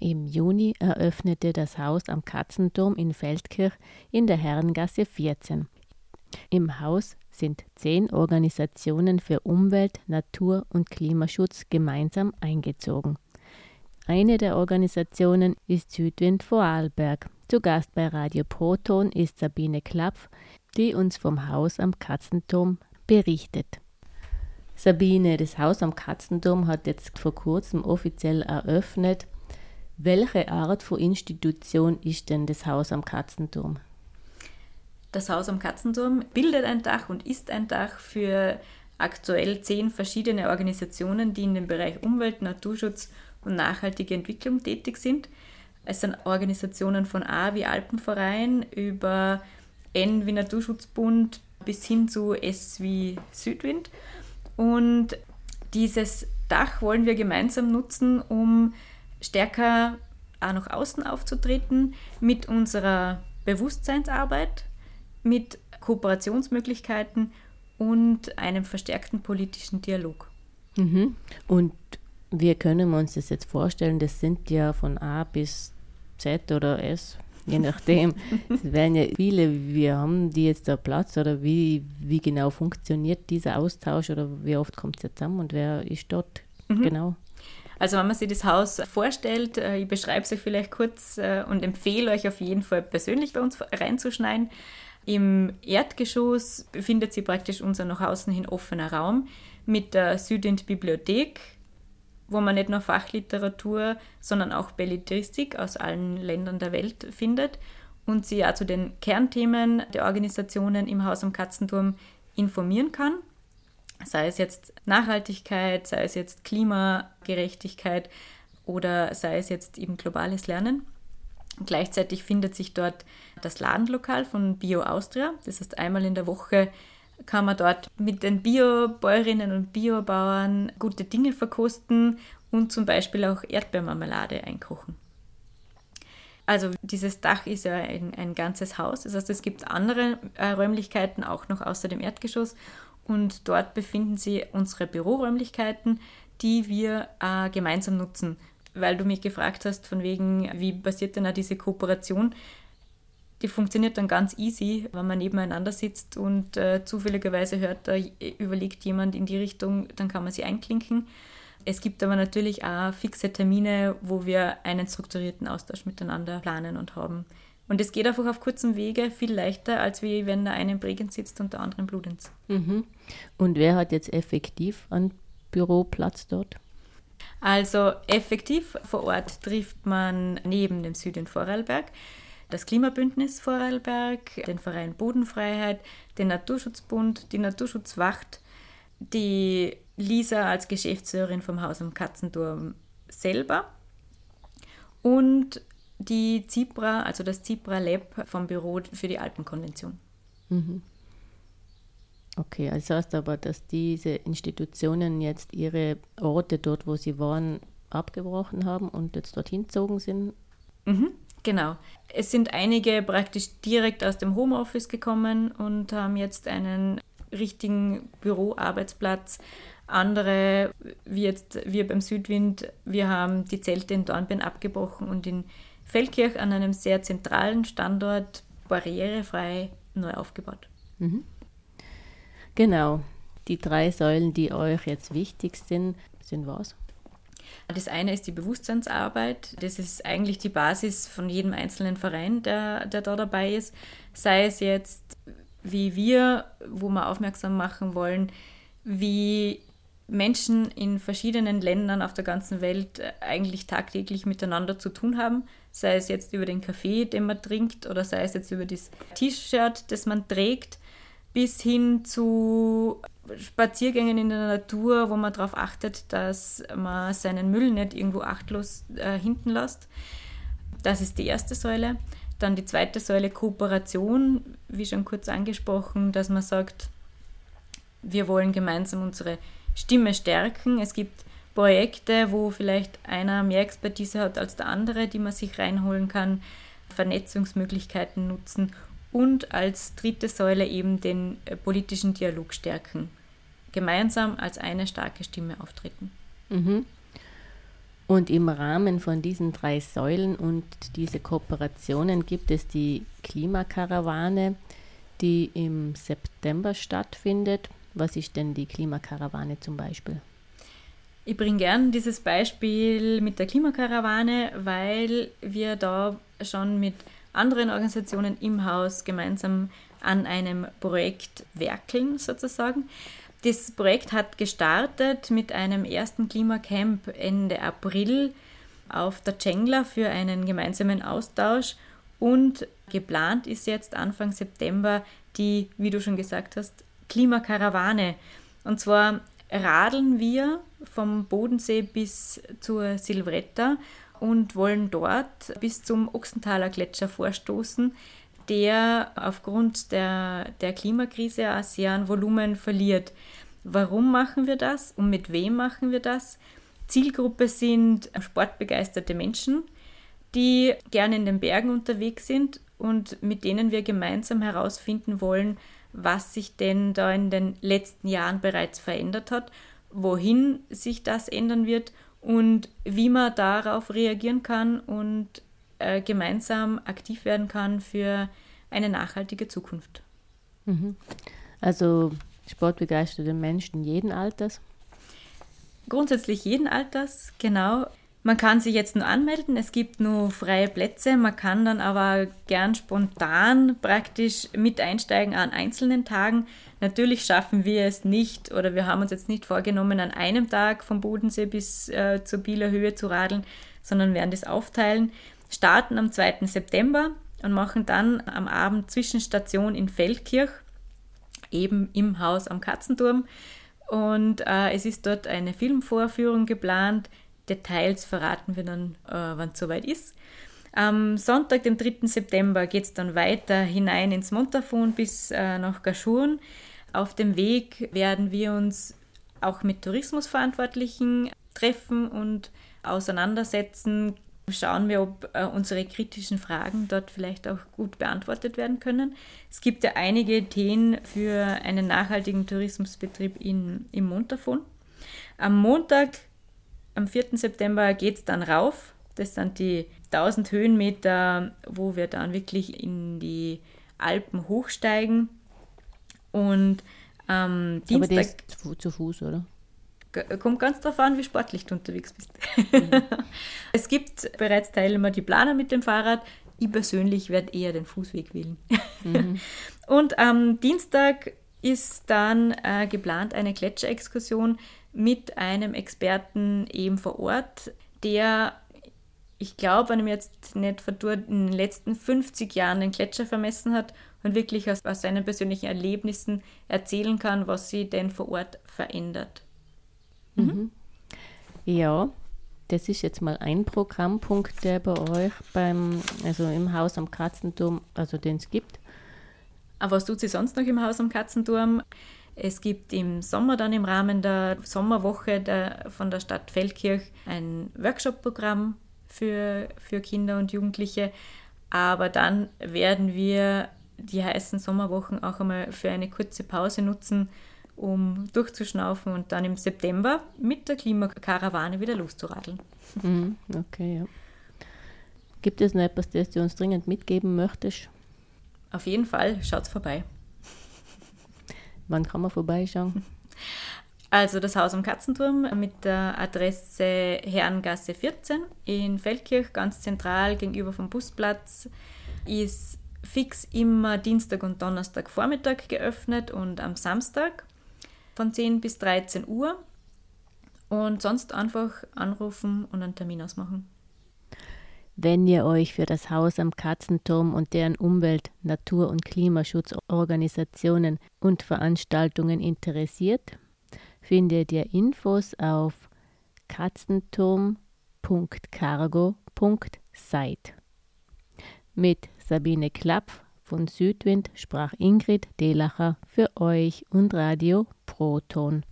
Im Juni eröffnete das Haus am Katzenturm in Feldkirch in der Herrengasse 14. Im Haus sind zehn Organisationen für Umwelt, Natur und Klimaschutz gemeinsam eingezogen. Eine der Organisationen ist Südwind Vorarlberg. Zu Gast bei Radio Proton ist Sabine Klapf, die uns vom Haus am Katzenturm berichtet. Sabine, das Haus am Katzenturm hat jetzt vor kurzem offiziell eröffnet. Welche Art von Institution ist denn das Haus am Katzenturm? Das Haus am Katzenturm bildet ein Dach und ist ein Dach für aktuell zehn verschiedene Organisationen, die in dem Bereich Umwelt, Naturschutz und nachhaltige Entwicklung tätig sind. Es sind Organisationen von A wie Alpenverein über N wie Naturschutzbund bis hin zu S wie Südwind. Und dieses Dach wollen wir gemeinsam nutzen, um stärker auch nach außen aufzutreten mit unserer Bewusstseinsarbeit, mit Kooperationsmöglichkeiten und einem verstärkten politischen Dialog. Mhm. Und wie können wir uns das jetzt vorstellen? Das sind ja von A bis Z oder S, je nachdem. es werden ja viele, wir haben die jetzt da Platz oder wie, wie genau funktioniert dieser Austausch oder wie oft kommt es zusammen und wer ist dort mhm. genau? Also wenn man sich das Haus vorstellt, äh, ich beschreibe es euch vielleicht kurz äh, und empfehle euch auf jeden Fall persönlich bei uns reinzuschneiden. Im Erdgeschoss befindet sich praktisch unser nach außen hin offener Raum mit der Südend-Bibliothek, wo man nicht nur Fachliteratur, sondern auch Belletristik aus allen Ländern der Welt findet und sie ja zu den Kernthemen der Organisationen im Haus am Katzenturm informieren kann. Sei es jetzt Nachhaltigkeit, sei es jetzt Klimagerechtigkeit oder sei es jetzt eben globales Lernen. Gleichzeitig findet sich dort das Ladenlokal von Bio Austria. Das heißt, einmal in der Woche kann man dort mit den Biobäuerinnen und Biobauern gute Dinge verkosten und zum Beispiel auch Erdbeermarmelade einkochen. Also dieses Dach ist ja ein, ein ganzes Haus, das heißt es gibt andere äh, Räumlichkeiten auch noch außer dem Erdgeschoss und dort befinden sich unsere Büroräumlichkeiten, die wir äh, gemeinsam nutzen. Weil du mich gefragt hast, von wegen, wie passiert denn auch diese Kooperation? die funktioniert dann ganz easy, wenn man nebeneinander sitzt und äh, zufälligerweise hört, da überlegt jemand in die Richtung, dann kann man sie einklinken. Es gibt aber natürlich auch fixe Termine, wo wir einen strukturierten Austausch miteinander planen und haben. Und es geht einfach auf kurzem Wege viel leichter, als wie wenn der eine in Bregenz sitzt und der andere in Bludenz. Mhm. Und wer hat jetzt effektiv einen Büroplatz dort? Also effektiv vor Ort trifft man neben dem Süden Vorarlberg das Klimabündnis Vorarlberg, den Verein Bodenfreiheit, den Naturschutzbund, die Naturschutzwacht, die Lisa als Geschäftsführerin vom Haus am Katzenturm selber und die Zipra, also das Zipra Lab vom Büro für die Alpenkonvention. Mhm. Okay, also heißt aber, dass diese Institutionen jetzt ihre Orte dort, wo sie waren, abgebrochen haben und jetzt dorthin gezogen sind? Mhm. Genau. Es sind einige praktisch direkt aus dem Homeoffice gekommen und haben jetzt einen richtigen Büroarbeitsplatz. Andere, wie jetzt wir beim Südwind, wir haben die Zelte in Dornbirn abgebrochen und in Feldkirch an einem sehr zentralen Standort barrierefrei neu aufgebaut. Mhm. Genau. Die drei Säulen, die euch jetzt wichtig sind, sind was? Das eine ist die Bewusstseinsarbeit. Das ist eigentlich die Basis von jedem einzelnen Verein, der, der da dabei ist. Sei es jetzt wie wir, wo wir aufmerksam machen wollen, wie Menschen in verschiedenen Ländern auf der ganzen Welt eigentlich tagtäglich miteinander zu tun haben, sei es jetzt über den Kaffee, den man trinkt, oder sei es jetzt über das T-Shirt, das man trägt, bis hin zu Spaziergängen in der Natur, wo man darauf achtet, dass man seinen Müll nicht irgendwo achtlos äh, hinten lässt. Das ist die erste Säule. Dann die zweite Säule Kooperation, wie schon kurz angesprochen, dass man sagt, wir wollen gemeinsam unsere Stimme stärken. Es gibt Projekte, wo vielleicht einer mehr Expertise hat als der andere, die man sich reinholen kann, Vernetzungsmöglichkeiten nutzen und als dritte Säule eben den äh, politischen Dialog stärken gemeinsam als eine starke Stimme auftreten. Mhm. Und im Rahmen von diesen drei Säulen und diese Kooperationen gibt es die Klimakarawane, die im September stattfindet. Was ist denn die Klimakarawane zum Beispiel? Ich bringe gern dieses Beispiel mit der Klimakarawane, weil wir da schon mit anderen Organisationen im Haus gemeinsam an einem Projekt werkeln, sozusagen. Das Projekt hat gestartet mit einem ersten Klimacamp Ende April auf der Cengla für einen gemeinsamen Austausch und geplant ist jetzt Anfang September die, wie du schon gesagt hast, Klimakarawane. Und zwar radeln wir vom Bodensee bis zur Silvretta und wollen dort bis zum Ochsenthaler Gletscher vorstoßen, der aufgrund der, der Klimakrise auch sehr an Volumen verliert. Warum machen wir das und mit wem machen wir das? Zielgruppe sind sportbegeisterte Menschen, die gerne in den Bergen unterwegs sind und mit denen wir gemeinsam herausfinden wollen, was sich denn da in den letzten Jahren bereits verändert hat, wohin sich das ändern wird und wie man darauf reagieren kann und äh, gemeinsam aktiv werden kann für eine nachhaltige Zukunft. Mhm. Also sportbegeisterte Menschen jeden Alters? Grundsätzlich jeden Alters, genau. Man kann sich jetzt nur anmelden, es gibt nur freie Plätze, man kann dann aber gern spontan praktisch mit einsteigen an einzelnen Tagen. Natürlich schaffen wir es nicht oder wir haben uns jetzt nicht vorgenommen, an einem Tag vom Bodensee bis äh, zur Bieler Höhe zu radeln, sondern werden das aufteilen. Starten am 2. September und machen dann am Abend Zwischenstation in Feldkirch, eben im Haus am Katzenturm. Und äh, es ist dort eine Filmvorführung geplant, Details verraten wir dann, äh, wann es soweit ist. Am Sonntag, dem 3. September, geht es dann weiter hinein ins Montafon bis äh, nach Gaschurn. Auf dem Weg werden wir uns auch mit Tourismusverantwortlichen treffen und auseinandersetzen. Schauen wir, ob äh, unsere kritischen Fragen dort vielleicht auch gut beantwortet werden können. Es gibt ja einige Ideen für einen nachhaltigen Tourismusbetrieb in, im Montafon. Am Montag, am 4. September geht es dann rauf. Das sind die 1000 Höhenmeter, wo wir dann wirklich in die Alpen hochsteigen. Und am Dienstag. Aber das zu Fuß, oder? Kommt ganz darauf an, wie sportlich du unterwegs bist. Mhm. es gibt bereits Teilnehmer, die planen mit dem Fahrrad. Ich persönlich werde eher den Fußweg wählen. Mhm. Und am Dienstag ist dann äh, geplant eine Gletscherexkursion mit einem Experten eben vor Ort, der, ich glaube, wenn ich mir jetzt nicht verdurrt, in den letzten 50 Jahren den Gletscher vermessen hat und wirklich aus, aus seinen persönlichen Erlebnissen erzählen kann, was sie denn vor Ort verändert. Mhm. mhm. Ja, das ist jetzt mal ein Programmpunkt, der bei euch beim, also im Haus am Katzenturm, also den es gibt. Aber was tut sie sonst noch im Haus am Katzenturm? Es gibt im Sommer dann im Rahmen der Sommerwoche der, von der Stadt Feldkirch ein Workshop-Programm für, für Kinder und Jugendliche. Aber dann werden wir die heißen Sommerwochen auch einmal für eine kurze Pause nutzen, um durchzuschnaufen und dann im September mit der Klimakarawane wieder loszuradeln. Mhm, okay, ja. Gibt es noch etwas, das du uns dringend mitgeben möchtest? Auf jeden Fall, schaut vorbei. Wann kann man vorbeischauen? Also das Haus am Katzenturm mit der Adresse Herrengasse 14 in Feldkirch, ganz zentral gegenüber vom Busplatz, ist fix immer Dienstag und Donnerstag Vormittag geöffnet und am Samstag von 10 bis 13 Uhr. Und sonst einfach anrufen und einen Termin ausmachen. Wenn ihr euch für das Haus am Katzenturm und deren Umwelt-, Natur- und Klimaschutzorganisationen und Veranstaltungen interessiert, findet ihr Infos auf katzenturm.cargo.site. Mit Sabine Klapp von Südwind sprach Ingrid Delacher für euch und Radio Proton.